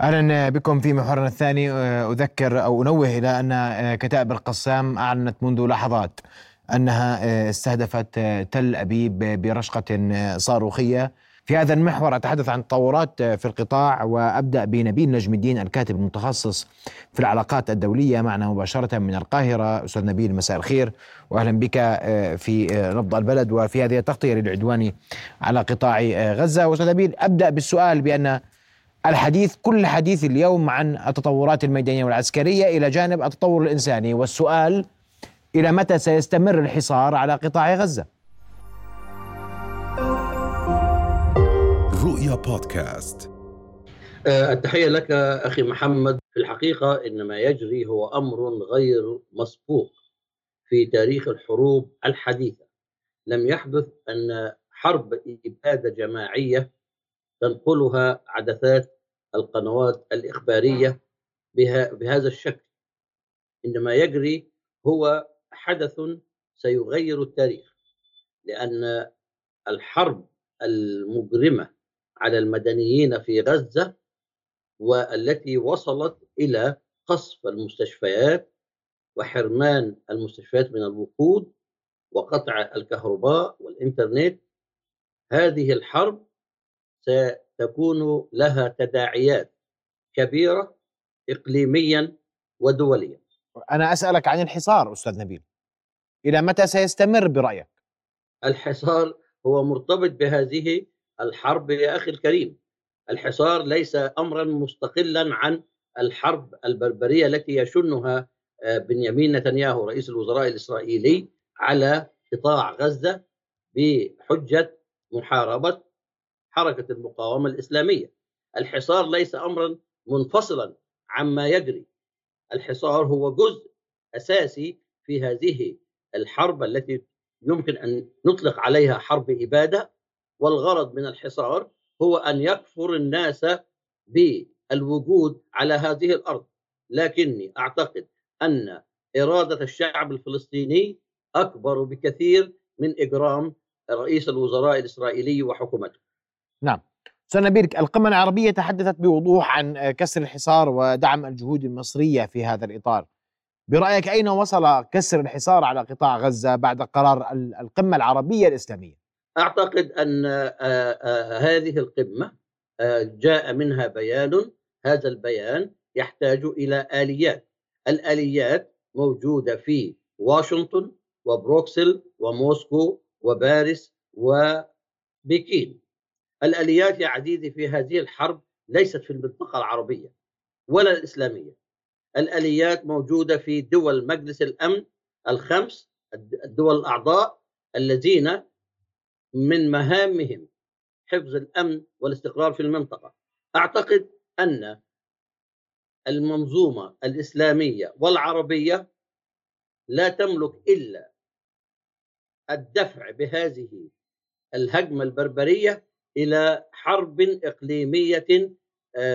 أهلا بكم في محورنا الثاني. أذكر أو أنوه إلى أن كتائب القسام أعلنت منذ لحظات أنها استهدفت تل أبيب برشقة صاروخية. في هذا المحور أتحدث عن تطورات في القطاع وأبدأ بنبيل نجم الدين الكاتب المتخصص في العلاقات الدولية معنا مباشرة من القاهرة. أستاذ نبيل مساء الخير واهلا بك في نبض البلد. وفي هذه التغطية للعدوان على قطاع غزة. أستاذ نبيل أبدأ بالسؤال بأن الحديث كل حديث اليوم عن التطورات الميدانية والعسكرية إلى جانب التطور الإنساني. والسؤال إلى متى سيستمر الحصار على قطاع غزة؟ رؤيا بودكاست. التحية لك أخي محمد. في الحقيقة إن ما يجري هو أمر غير مسبوق في تاريخ الحروب الحديثة. لم يحدث أن حرب إبادة جماعية تنقلها عدسات القنوات الإخبارية بها بهذا الشكل. إنما يجري هو حدث سيغير التاريخ لأن الحرب المجرمة على المدنيين في غزة والتي وصلت إلى قصف المستشفيات وحرمان المستشفيات من الوقود وقطع الكهرباء والإنترنت هذه الحرب ستكون لها تداعيات كبيرة إقليميا ودوليا. أنا أسألك عن الحصار أستاذ نبيل. إلى متى سيستمر برأيك؟ الحصار هو مرتبط بهذه الحرب يا أخي الكريم. الحصار ليس أمرا مستقلا عن الحرب البربرية التي يشنها بنيامين نتنياهو رئيس الوزراء الإسرائيلي على قطاع غزة بحجة محاربة حركة المقاومة الإسلامية. الحصار ليس أمرا منفصلا عما يجري. الحصار هو جزء أساسي في هذه الحرب التي يمكن أن نطلق عليها حرب إبادة. والغرض من الحصار هو أن يكفر الناس بالوجود على هذه الأرض. لكني أعتقد أن إرادة الشعب الفلسطيني أكبر بكثير من إجرام رئيس الوزراء الإسرائيلي وحكومته. نعم. أستاذ نبيل القمة العربية تحدثت بوضوح عن كسر الحصار ودعم الجهود المصرية في هذا الإطار. برأيك أين وصل كسر الحصار على قطاع غزة بعد قرار القمة العربية الإسلامية؟ أعتقد أن هذه القمة جاء منها بيان هذا البيان يحتاج إلى آليات. الآليات موجودة في واشنطن وبروكسل وموسكو وباريس وبكين. الآليات يا عزيزي في هذه الحرب ليست في المنطقة العربية ولا الإسلامية. الآليات موجودة في دول مجلس الأمن الخمس الدول الأعضاء الذين من مهامهم حفظ الأمن والاستقرار في المنطقة. أعتقد أن المنظومة الإسلامية والعربية لا تملك إلا الدفع بهذه الهجمة البربرية إلى حرب إقليمية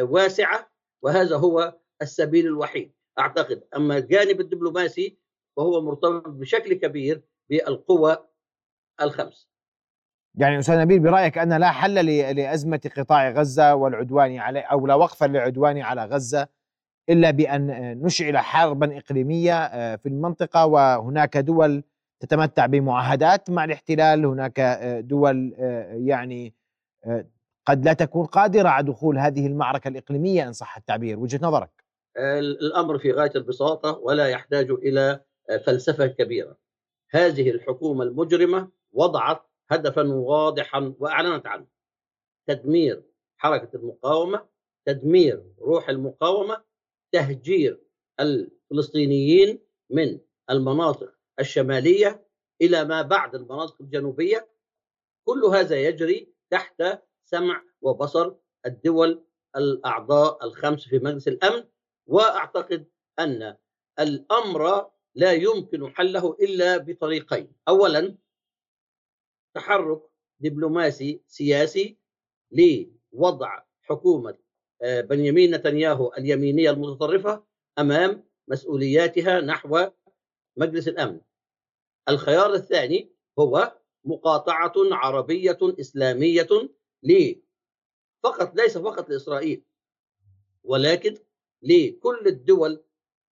واسعة وهذا هو السبيل الوحيد. أعتقد أما الجانب الدبلوماسي فهو مرتبط بشكل كبير بالقوى الخمس. يعني أستاذ نبيل برأيك أن لا حل لأزمة قطاع غزة والعدوان عليه أو لا وقف للعدوان على غزة إلا بأن نشعل حربا إقليمية في المنطقة وهناك دول تتمتع بمعاهدات مع الاحتلال هناك دول يعني قد لا تكون قادرة على دخول هذه المعركة الإقليمية إن صح التعبير وجهة نظرك؟ الأمر في غاية البساطة ولا يحتاج إلى فلسفة كبيرة. هذه الحكومة المجرمة وضعت هدفا واضحا وأعلنت عنه. تدمير حركة المقاومة تدمير روح المقاومة تهجير الفلسطينيين من المناطق الشمالية إلى ما بعد المناطق الجنوبية. كل هذا يجري تحت سمع وبصر الدول الأعضاء الخمس في مجلس الأمن وأعتقد أن الأمر لا يمكن حله إلا بطريقين اولا تحرك دبلوماسي سياسي لوضع حكومة بنيامين نتنياهو اليمينية المتطرفة أمام مسؤولياتها نحو مجلس الأمن. الخيار الثاني هو مقاطعة عربية إسلامية ل فقط ليس فقط لإسرائيل ولكن لكل الدول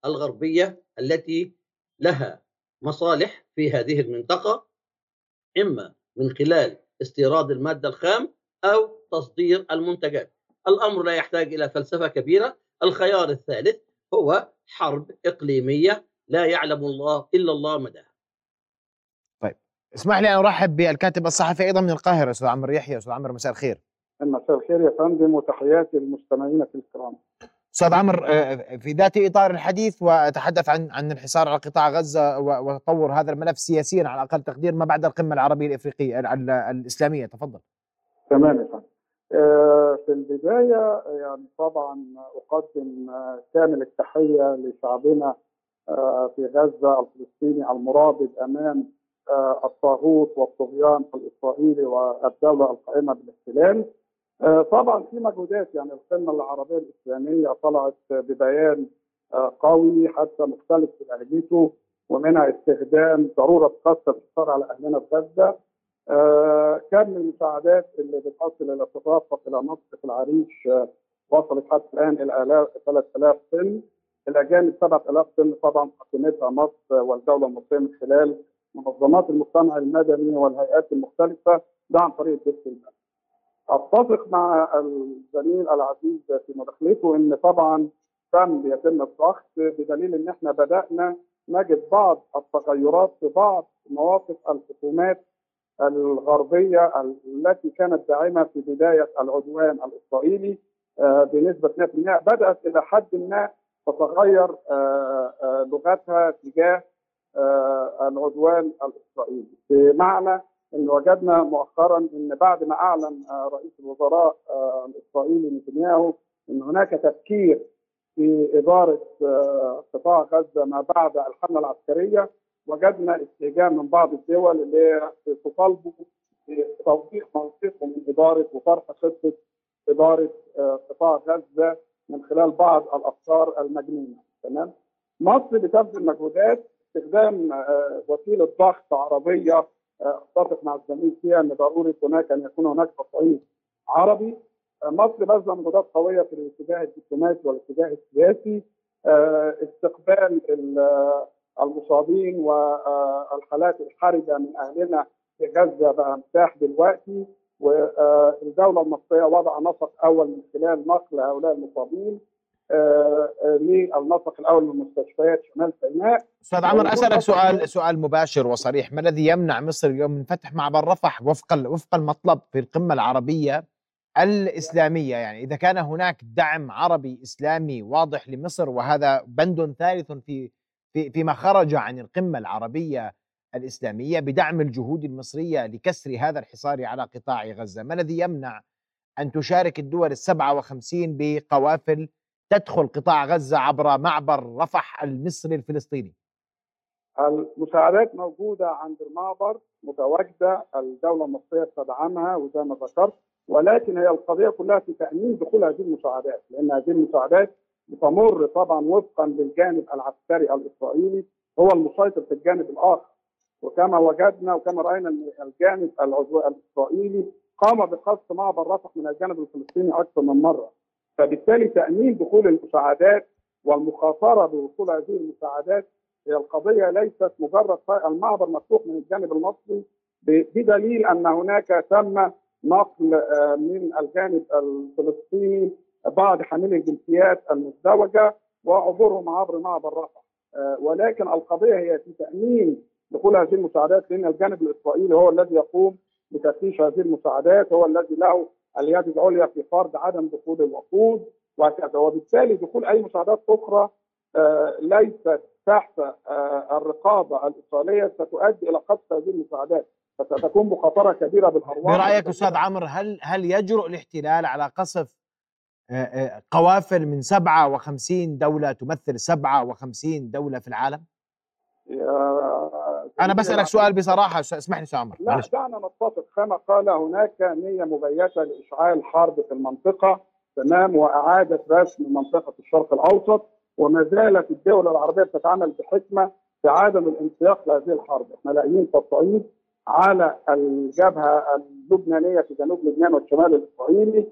الغربية التي لها مصالح في هذه المنطقة إما من خلال استيراد المادة الخام أو تصدير المنتجات. الأمر لا يحتاج إلى فلسفة كبيرة، الخيار الثالث هو حرب إقليمية لا يعلم الله إلا الله مداها. اسمح لي ان أرحب بالكاتب الصحفي أيضا من القاهرة أستاذ عمرو يحيى أستاذ عمرو مساء الخير. مساء الخير يا فندم وتحياتي للمستمعين الكرام. أستاذ عمرو آه، في ذات إطار الحديث وأتحدث عن عن الحصار على قطاع غزة وتطور هذا الملف سياسيا على أقل تقدير ما بعد القمة العربية الإفريقية الإسلامية تفضل. تمام يا فندم. آه، في البداية يعني طبعا أقدم كامل التحية لشعبنا آه، في غزة الفلسطيني المرابط أمام الطاغوت والطغيان الإسرائيلي والدولة القائمة بالاحتلال. آه، طبعا في مجهودات يعني القمه العربية الإسلامية طلعت ببيان آه، قوي حتى مختلف في لهجته ومنها استخدام ضرورة قصف الحصار على أهلنا في غزة آه، كم المساعدات اللي بتصل إلى تتوفق إلى مصر في العريش وصلت حتى الآن إلى 3000 طن إلى جانب 7000 طن طبعا قدمتها مصر والدولة المصريه من خلال منظمات المجتمع المدني والهيئات المختلفة ده عن طريق الدفع المالي. أتفق مع الزميل العزيز في مداخلته إن طبعا تم بيتم الضغط بدليل إن إحنا بدأنا نجد بعض التغيرات في بعض مواقف الحكومات الغربية التي كانت داعمة في بداية العدوان الإسرائيلي آه، بنسبة 100% بدأت إلى حد ما تتغير آه، آه، لغتها تجاه العدوان الإسرائيلي. بمعنى إن وجدنا مؤخرا إن بعد ما أعلن آه، رئيس الوزراء آه، الإسرائيلي نتنياهو إن هناك تفكير في إدارة آه، قطاع غزة ما بعد الحملة العسكرية وجدنا استهجان من بعض الدول اللي تطالبوا بتوثيق منطقه من إدارة وطرح خطة إدارة قطاع غزة من خلال بعض الأفكار المجنونة. تمام؟ مصر بتبذل مجهودات استخدام وسيلة ضغط عربية اتفق مع الزميل فيها إن ضروري هناك أن يكون هناك تصعيد عربي. مصر بذل مجهودات قوية في الاتجاه الدبلوماسي والاتجاه السياسي. آه، استقبال المصابين والحالات الحرجة من أهلنا في غزة بقى متاح دلوقتي. والدولة المصرية وضع نسق أول من خلال نقل هؤلاء المصابين. آه، آه، للنسق الأول من مستشفيات شمال سيناء. أستاذ عمر أسألك سؤال سؤال مباشر وصريح. ما الذي يمنع مصر اليوم من فتح معبر رفح وفق وفق المطلب في القمة العربية الإسلامية؟ يعني إذا كان هناك دعم عربي إسلامي واضح لمصر وهذا بند ثالث في في فيما خرج عن القمة العربية الإسلامية بدعم الجهود المصرية لكسر هذا الحصار على قطاع غزة، ما الذي يمنع أن تشارك الدول السبعة وخمسين بقوافل تدخل قطاع غزة عبر معبر رفح المصري الفلسطيني. المساعدات موجودة عند المعبر متواجدة الدولة المصرية تدعمها وزي ما ذكرت ولكن هي القضية كلها في تأمين دخول هذه المساعدات لأن هذه المساعدات بتمر طبعا وفقا للجانب العسكري الإسرائيلي هو المسيطر في الجانب الآخر. وكما وجدنا وكما رأينا الجانب الإسرائيلي قام بقصف معبر رفح من الجانب الفلسطيني أكثر من مرة. فبالتالي تأمين دخول المساعدات والمخاطرة بوصول هذه المساعدات هي القضية ليست مجرد المعبر مفتوح من الجانب المصري بدليل أن هناك تم نقل آه، من الجانب الفلسطيني بعض حاملي الجنسيات المزدوجة وعبورهم عبر معبر رفح. آه، ولكن القضية هي في تأمين دخول هذه المساعدات لأن الجانب الإسرائيلي هو الذي يقوم بتفتيش هذه المساعدات هو الذي له اليد العليا في فرض عدم دخول الوقود وهكذا. وبالتالي دخول أي مساعدات أخرى آه، ليست تحت آه، الرقابة الايطاليه ستؤدي إلى قصف هذه المساعدات. فستكون مخاطرة كبيرة بالأرواح. برايك أستاذ عمرو هل هل يجرؤ الاحتلال على قصف آه، قوافل من 57 دولة تمثل 57 دولة في العالم؟ أنا بسألك سؤال بصراحة اسمح لي أستاذ عمر لا دعنا نتفق كما قال هناك نية مبيتة لإشعال حرب في المنطقة تمام وإعادة رسم منطقة الشرق الأوسط وما زالت الدول العربية بتتعامل بحكمة في عدم الانسياق لهذه الحرب، إحنا لاقيين تصعيد على الجبهة اللبنانية في جنوب لبنان والشمال الإسرائيلي.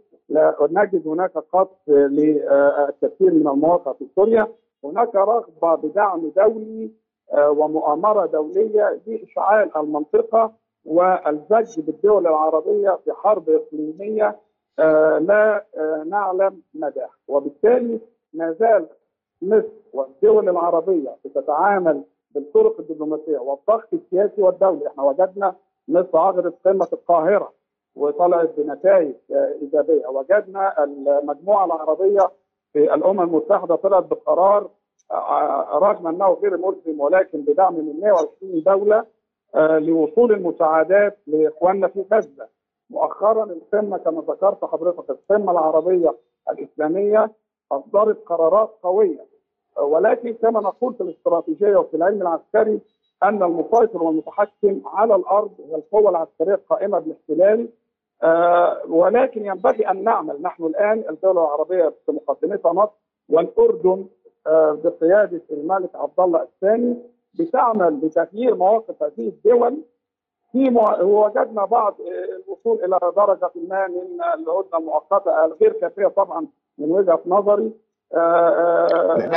نجد هناك قصف للكثير من المواقع في سوريا. هناك رغبة بدعم دولي ومؤامرة دولية لاشعال المنطقة والزج بالدول العربية في حرب اقليميه لا نعلم مداها وبالتالي ما زال مصر والدول العربية بتتعامل بالطرق الدبلوماسية والضغط السياسي والدولي. إحنا وجدنا مصر عقدت قمة القاهرة وطلعت بنتائج إيجابية. وجدنا المجموعة العربية في الأمم المتحدة طلعت بقرار رغم أنه غير ملزم ولكن بدعم من 120 دولة لوصول المساعدات لإخواننا في غزة. مؤخرا القمه كما ذكرت حضرتك القمه العربية الإسلامية أصدرت قرارات قوية. ولكن كما نقول في الاستراتيجية وفي العلم العسكري أن المسيطر والمتحكم على الأرض هي القوة العسكرية القائمة بالاحتلال. آه ولكن ينبغي أن نعمل. نحن الآن الدول العربية في مقدمتها مصر والأردن آه بقيادة الملك عبد الله الثاني بتعمل لتغيير مواقف هذه الدول في. وجدنا بعض الوصول إلى درجة ما من الهدنه المؤقتة الغير كافية طبعا من وجهة نظري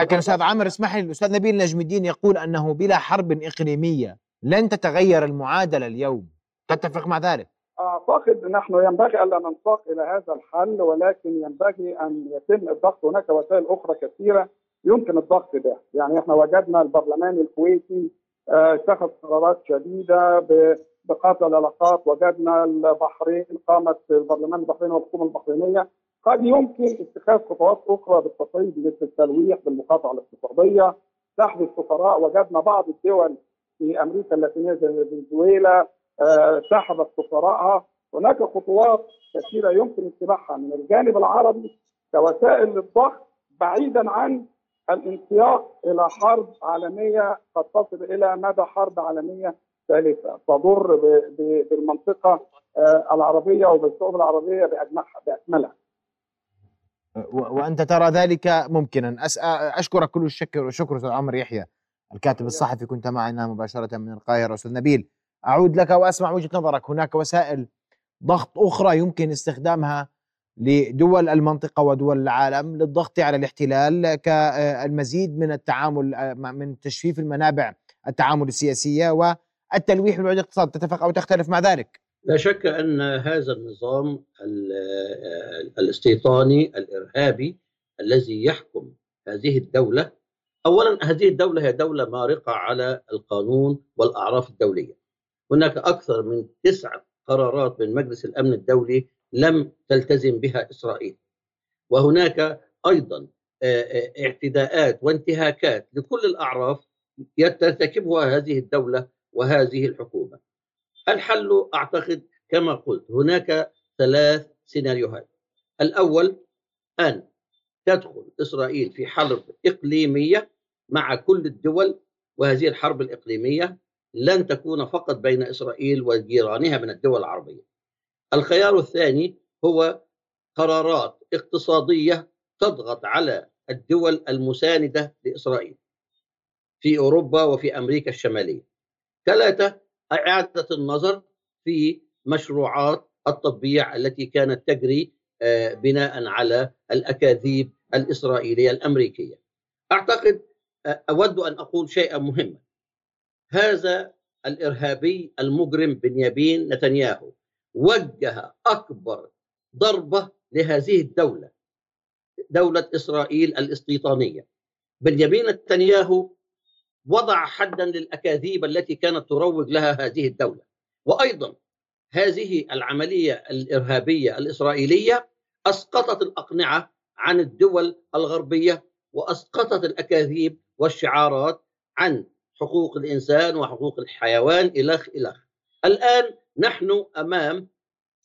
لكن أستاذ عامر اسمح لي الأستاذ نبيل نجم الدين يقول أنه بلا حرب إقليمية لن تتغير المعادلة اليوم تتفق مع ذلك؟ أعتقد نحن ينبغي ألا ننساق إلى هذا الحل ولكن ينبغي أن يتم الضغط هناك وسائل أخرى كثيرة يمكن الضغط به يعني إحنا وجدنا البرلمان الكويتي اتخذ قرارات شديدة بقطع العلاقات وجدنا البحرين قامت البرلمان البحريني والحكومة البحرينية. قد يمكن اتخاذ خطوات أخرى بالتصعيد مثل التلويح بالمقاطعة الاقتصاديه سحب السفراء. وجدنا بعض الدول في أمريكا اللاتينية زي فنزويلا أه سحبت سفراءها. هناك خطوات كثيرة يمكن اتباعها من الجانب العربي كوسائل للضغط بعيدا عن الانسياق إلى حرب عالمية قد تصل إلى مدى حرب عالمية ثالثة تضر بالمنطقة العربية وبالشعوب العربية بأكملها. وأنت ترى ذلك ممكنا. أشكرك كل الشكر والشكر أستاذ عمرو يحيى الكاتب الصحفي كنت معنا مباشرة من القاهرة. أستاذ نبيل أعود لك وأسمع وجهة نظرك. هناك وسائل ضغط أخرى يمكن استخدامها لدول المنطقة ودول العالم للضغط على الاحتلال كالمزيد من التعامل من تجفيف المنابع التعامل السياسية والتلويح بالوعد الاقتصاد تتفق أو تختلف مع ذلك؟ لا شك أن هذا النظام الاستيطاني الإرهابي الذي يحكم هذه الدولة اولا هذه الدولة هي دولة مارقة على القانون والأعراف الدولية. هناك أكثر من تسع قرارات من مجلس الأمن الدولي لم تلتزم بها إسرائيل. وهناك أيضا اعتداءات وانتهاكات لكل الأعراف ترتكبها هذه الدولة وهذه الحكومة. الحل أعتقد كما قلت هناك ثلاث سيناريوهات. الأول أن تدخل إسرائيل في حرب إقليمية مع كل الدول وهذه الحرب الإقليمية لن تكون فقط بين إسرائيل وجيرانها من الدول العربية. الخيار الثاني هو قرارات اقتصادية تضغط على الدول المساندة لإسرائيل في أوروبا وفي أمريكا الشمالية. ثلاثة إعادة النظر في مشروعات التطبيع التي كانت تجري بناء على الأكاذيب الإسرائيلية الأمريكية. أعتقد أود أن أقول شيئا مهما. هذا الإرهابي المجرم بنيامين نتنياهو وجه أكبر ضربة لهذه الدولة دولة إسرائيل الاستيطانيه. بنيامين نتنياهو وضع حدا للأكاذيب التي كانت تروج لها هذه الدولة. وأيضا هذه العملية الإرهابية الإسرائيلية أسقطت الأقنعة عن الدول الغربية وأسقطت الأكاذيب والشعارات عن حقوق الإنسان وحقوق الحيوان الخ الخ. الآن نحن أمام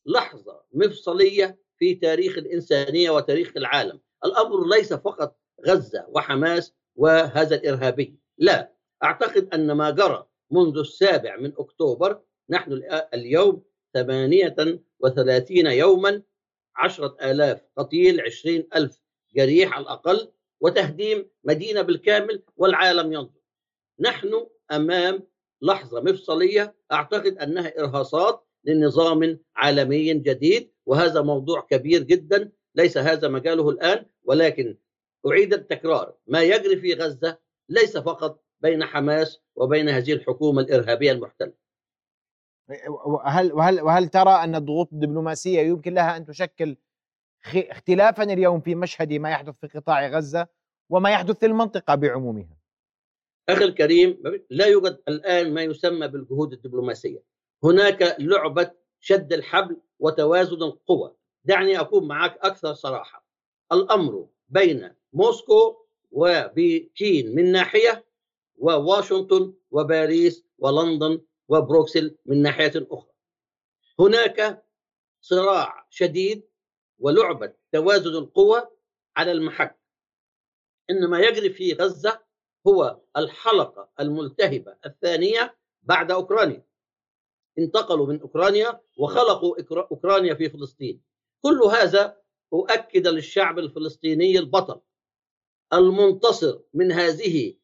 لحظة مفصلية في تاريخ الإنسانية وتاريخ العالم. الأمر ليس فقط غزة وحماس وهذا الإرهابي، لا أعتقد أن ما جرى منذ السابع من أكتوبر نحن اليوم 38 يوما عشرة آلاف قتيل عشرين ألف جريح على الأقل وتهديم مدينة بالكامل والعالم ينظر نحن أمام لحظة مفصلية أعتقد أنها إرهاصات لنظام عالمي جديد وهذا موضوع كبير جدا ليس هذا مجاله الآن ولكن أعيد التكرار ما يجري في غزة ليس فقط بين حماس وبين هذه الحكومة الإرهابية المحتلة وهل وهل وهل ترى أن الضغوط الدبلوماسية يمكن لها أن تشكل اختلافا اليوم في مشهد ما يحدث في قطاع غزة وما يحدث في المنطقة بعمومها؟ أخي الكريم لا يوجد الآن ما يسمى بالجهود الدبلوماسية. هناك لعبة شد الحبل وتوازن القوى. دعني أكون معك أكثر صراحة. الأمر بين موسكو وبكين من ناحية وواشنطن وباريس ولندن وبروكسل من ناحية أخرى. هناك صراع شديد ولعبة توازن القوى على المحك. ان ما يجري في غزة هو الحلقة الملتهبة الثانية بعد أوكرانيا. انتقلوا من أوكرانيا وخلقوا أوكرانيا في فلسطين. كل هذا أؤكد للشعب الفلسطيني البطل المنتصر من هذه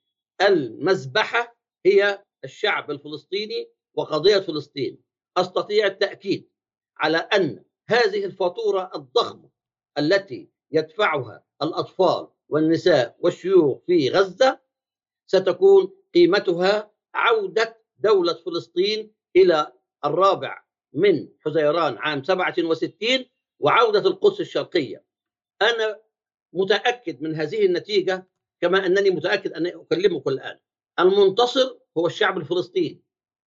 المذبحة هي الشعب الفلسطيني وقضية فلسطين. أستطيع التأكيد على أن هذه الفاتورة الضخمة التي يدفعها الأطفال والنساء والشيوخ في غزة ستكون قيمتها عودة دولة فلسطين إلى الرابع من حزيران عام 67 وعودة القدس الشرقية. أنا متأكد من هذه النتيجة كما أنني متأكد أني اكلمك الآن. المنتصر هو الشعب الفلسطيني.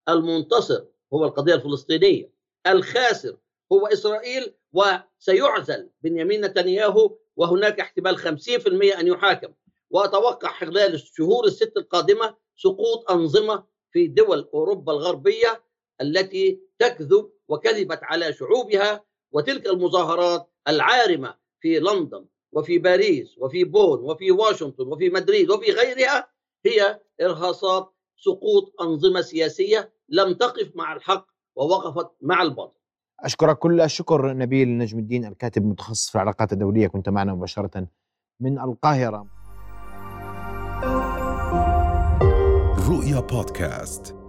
المنتصر هو القضية الفلسطينية. الخاسر هو إسرائيل وسيعزل بنيامين نتنياهو وهناك احتمال 50% أن يحاكم. وأتوقع خلال الشهور الست القادمة سقوط أنظمة في دول أوروبا الغربية التي تكذب وكذبت على شعوبها وتلك المظاهرات العارمة في لندن وفي باريس وفي بون وفي واشنطن وفي مدريد وفي غيرها هي إرهاصات سقوط أنظمة سياسية لم تقف مع الحق ووقفت مع الباطل. أشكرك كل الشكر نبيل نجم الدين الكاتب المتخصص في العلاقات الدولية كنت معنا مباشرة من القاهرة. رؤيا بودكاست.